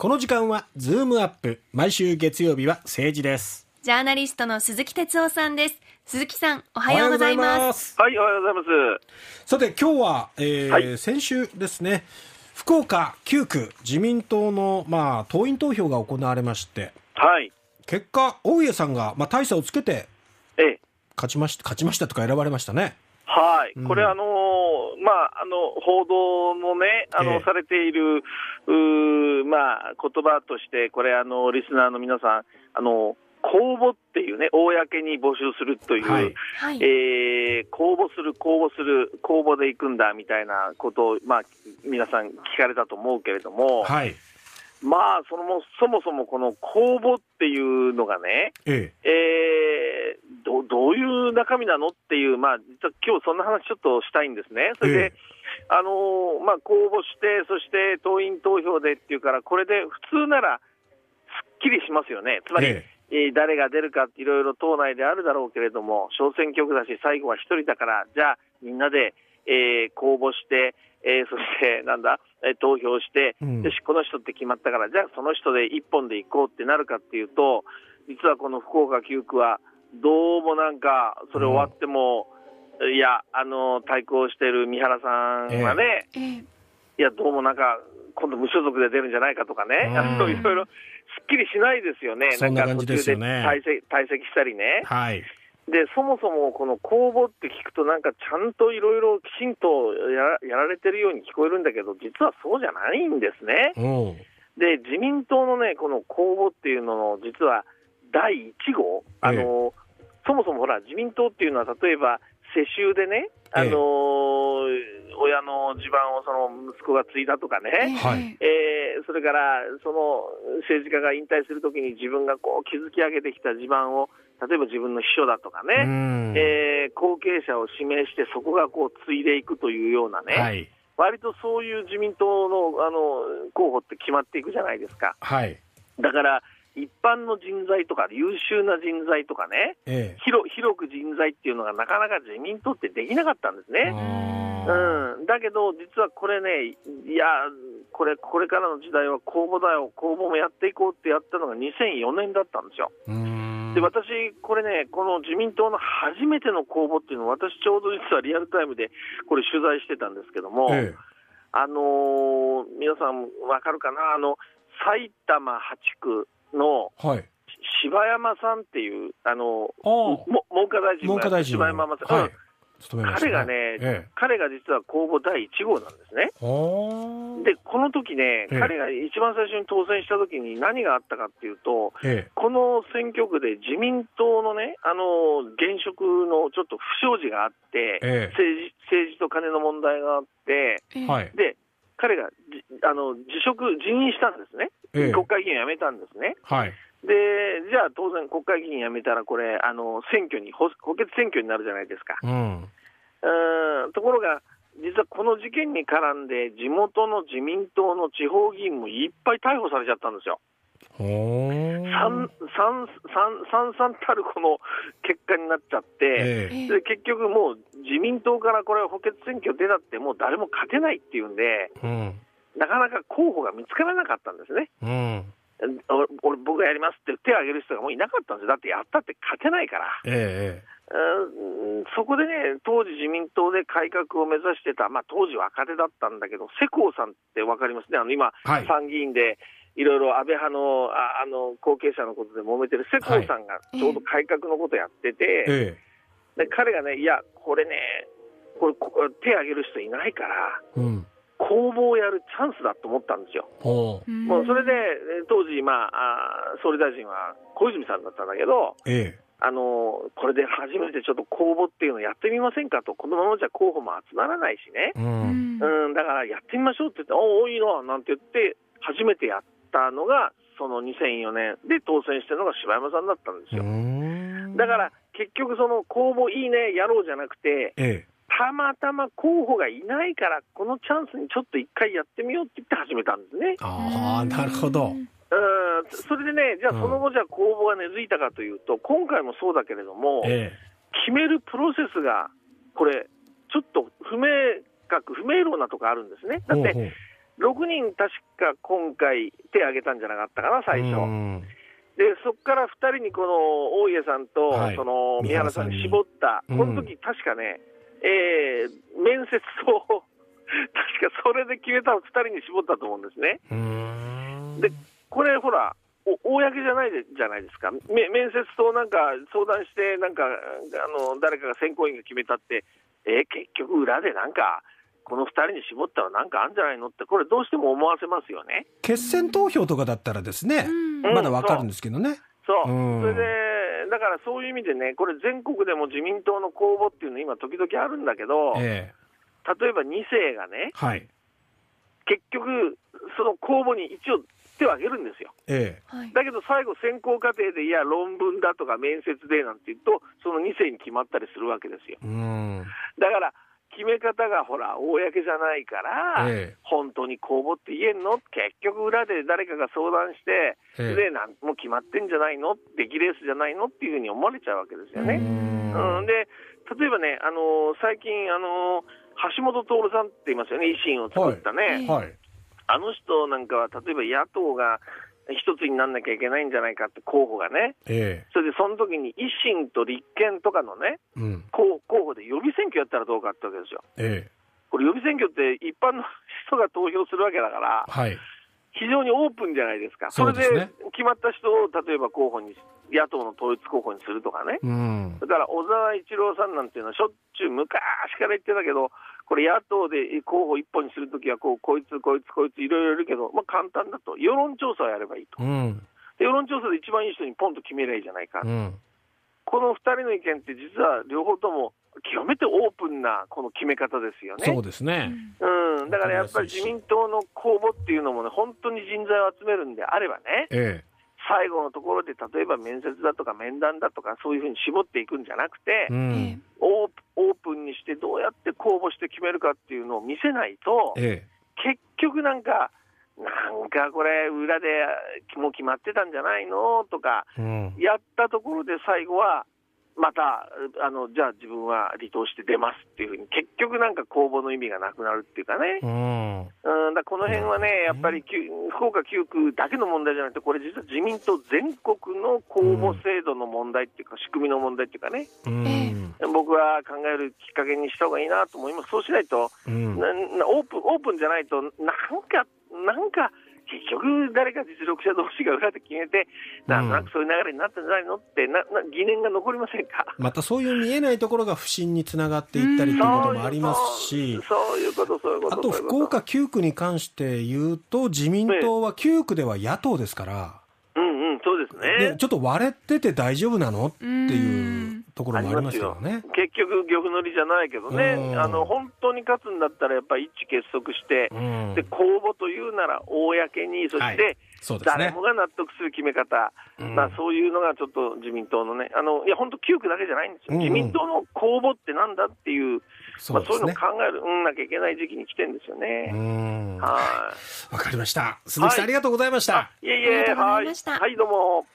この時間はズームアップ。毎週月曜日は政治です。ジャーナリストの鈴木哲夫さんです。鈴木さんおはようございます。はいおはようございます。さて今日は、えーはい。先週ですね福岡9区自民党の、まあ、党員投票が行われましてはい。結果大家さんが、まあ、大差をつけてええ。勝ちました勝ちましたとか選ばれましたね。はい、うん。これ、あのーまあ、あの報道もね、あのええ。されている、うーまあ、言葉として、これ、あのリスナーの皆さん、あの公募っていうね、公に募集するという、はい。はい。えー公募する、公募する、公募で行くんだみたいなことを、まあ、皆さん聞かれたと思うけれども、はい。まあそのも、そもそもこの公募っていうのがね、え。えーどどういう中身なのっていう、まあ、実は今日そんな話ちょっとしたいんですね。それで、ええあのーまあ、公募して、そして党員投票でっていうから、これで普通ならすっきりしますよね。つまり、ええー誰が出るかいろいろ党内であるだろうけれども、小選挙区だし、最後は一人だから、じゃあみんなで、えー公募して、えーそしてなんだ、えー投票して、うんよし、この人って決まったから、じゃあその人で一本で行こうってなるかっていうと、実はこの福岡9区は、どうもなんか、それ終わっても、いや、あの対抗してる三原さんはね、ええ。いや、どうもなんか、今度無所属で出るんじゃないかとかね、うん。いろいろすっきりしないですよね、そんな感じですよね。退席退席したりね。はい。で、そもそもこの公募って聞くと、なんかちゃんといろいろきちんとやらやられてるように聞こえるんだけど、実はそうじゃないんですね。うん。で、自民党のね、この公募っていうのの、実は第1号、あの、そもそもほら、自民党っていうのは、例えば世襲でね、あの親の地盤をその息子が継いだとかね、はい。えーそれからその政治家が引退するときに自分がこう築き上げてきた地盤を、例えば自分の秘書だとかうね、ん。えー後継者を指名して、そこがこう継いでいくというようなね、はい。割とそういう自民党のあの候補って決まっていくじゃないですか。はい。だから一般の人材とか優秀な人材とかね、ええ。広広く人材っていうのがなかなか自民党ってできなかったんですね。あうん、だけど、実はこれね、いや、これ、これからの時代は公募だよ、公募もやっていこうってやったのが2004年だったんですよ。で、私、これね、この自民党の初めての公募っていうのを、私、ちょうど実はリアルタイムでこれ、取材してたんですけども、えあのー皆さん、わかるかな、あの埼玉8区のえはい。柴山さんっていう、あのも文科大臣文科大臣柴山正さん、はい彼がね、え彼が実は公募第1号なんですね。で、この時ね、ええ。彼が一番最初に当選した時に何があったかっていうと、ええ。この選挙区で自民党のね、あの現職のちょっと不祥事があって、ええ。政治政治と金の問題があって、で彼がじあの辞職、辞任したんですね、ええ国会議員を辞めたんですね。はい。で、じゃあ当然、国会議員辞めたら、これ、あの選挙に補、補欠選挙になるじゃないですか。うん。うん。ところが、実はこの事件に絡んで、地元の自民党の地方議員もいっぱい逮捕されちゃったんですよ。ほー。三三三三三たるこの結果になっちゃって、ええ。えで結局もう自民党からこれ、補欠選挙出たって、もう誰も勝てないっていうんで、うんなかなか候補が見つからなかったんですね。うん。俺、俺僕がやりますって手を挙げる人がもういなかったんです。よ。だってやったって勝てないから。ええうんそこでね、当時、自民党で改革を目指してた、まあ、当時若手だったんだけど、世耕さんって分かりますね、あの今、はい。参議院でいろいろ安倍派のああの後継者のことで揉めてる世耕さんがちょうど改革のことやってて、えで彼がね、いや、これね、これこ手挙げる人いないから、えうん公募をやるチャンスだと思ったんですよ。もう。それで、え当時、まあ、あ総理大臣は小泉さんだったんだけど、ええ。あのこれで初めてちょっと公募っていうのをやってみませんかと、このままじゃ候補も集まらないしね、ううん。んうん、だからやってみましょうって言って、おお、いいななんて言って、初めてやったのが、その2004年。で当選してるのが柴山さんだったんですよ。うん。だから結局、その公募いいね、やろうじゃなくて、ええたまたま候補がいないから、このチャンスにちょっと一回やってみようって言って始めたんですね。ああなるほど。うん、それでね、じゃあその後、じゃあ公募が根付いたかというと、今回もそうだけれども、え決めるプロセスが、これ、ちょっと不明確、不明瞭なとこあるんですね。だって、ほうほう。6人確か今回、手挙げたんじゃなかったかな、最初。うん。で、そこから2人にこの大家さんと、はい。その三原さんに絞った、うんこの時確かね、えー面接と、確かそれで決めた2人に絞ったと思うんですね。うんでこれ、ほら、お公じゃないでじゃないですか、め面接となんか相談して、なんかあの誰かが選考員が決めたって、えー結局、裏でなんか、この2人に絞ったらなんかあるんじゃないのって、これ、どうしても思わせますよね。決選投票とかだったらですね、うんまだわかるんですけどね。そう、うんそれで、だからそういう意味でね、これ、全国でも自民党の公募っていうの、今、時々あるんだけど、ええ例えば2世がね、はい。結局、その公募に一応手を挙げるんですよ。えはい。だけど最後、選考過程で、いや、論文だとか面接でなんて言うと、その2世に決まったりするわけですよ。えうん。だから、方がほら、公じゃないから、ええ。本当に公募って言えんの？結局、裏で誰かが相談して、ええ。で、なんもう決まってんじゃないの？出来レースじゃないの？っていうふうに思われちゃうわけですよね。うん、で、例えばね、あのー最近、あのー橋本徹さんって言いますよね、維新を作ったね、はい。はい。あの人なんかは、例えば野党が一つにならなきゃいけないんじゃないかって候補がね、えそれでその時に維新と立憲とかのね、えうん。候候補で予備選挙やったらどうかってわけですよ。ええこれ、予備選挙って一般の人が投票するわけだから、はい。非常にオープンじゃないですか、それで決まった人を例えば候補に、野党の統一候補にするとかね、うん。だから小沢一郎さんなんていうのは、しょっちゅう昔から言ってたけど、これ、野党で候補一本にするときはこう、こいつ、こいつ、こいつ、いろいろいるけど、まあ、簡単だと、世論調査をやればいいと、うん。で世論調査で一番いい人にポンと決めりゃいいじゃないか、うん。この2人の意見って、実は両方とも極めてオープンなこの決め方ですよね。そうですね。うん、だからやっぱり自民党の公募っていうのもね、本当に人材を集めるんであればね、え最後のところで例えば面接だとか面談だとか、そういうふうに絞っていくんじゃなくてえ。うえん。オープオープンにして、どうやって公募して決めるかっていうのを見せないと、え結局なんか、なんかこれ、裏でもう決まってたんじゃないの？とか、え。うん。やったところで最後は、またあの、じゃあ自分は離党して出ますっていうふうに、結局なんか公募の意味がなくなるっていうかね。うん。うん、だからこの辺はね、やっぱり福岡9区だけの問題じゃなくて、これ、実は自民党全国の公募制度の問題っていうか、仕組みの問題っていうかね、うん。僕は考えるきっかけにした方がいいなと思います、そうしないと、うん。オープンオープンじゃないと、なんか、なんか、結局、誰か実力者同士が裏で決めて、なんとなくそういう流れになったんじゃないのって、なな疑念が残りませんか？またそういう見えないところが不信につながっていったりということもありますし、そういうこと、そういうこと、あと福岡9区に関して言うと、自民党は9区では野党ですから、うんうん、そうですね。でちょっと割れてて大丈夫なのってういうんところもありますけどね。結局、玉乗りじゃないけどね、うんあの本当に勝つんだったら、やっぱり一致結束して、うんで公募というなら公に、そして、はいそうですね誰も。が納得する決め方、うんまあ、そういうのがちょっと自民党のね、あのいや本当、9区だけじゃないんですよ、うんうん自民党の公募ってなんだっていう、まあ、そういうのを。考える、うんなきゃいけない時期に来てるんですようね。ん。わはいかりました。鈴木さん、ありがとうございました。あいえいえ、ありがとうござはいいましたはい、どうも。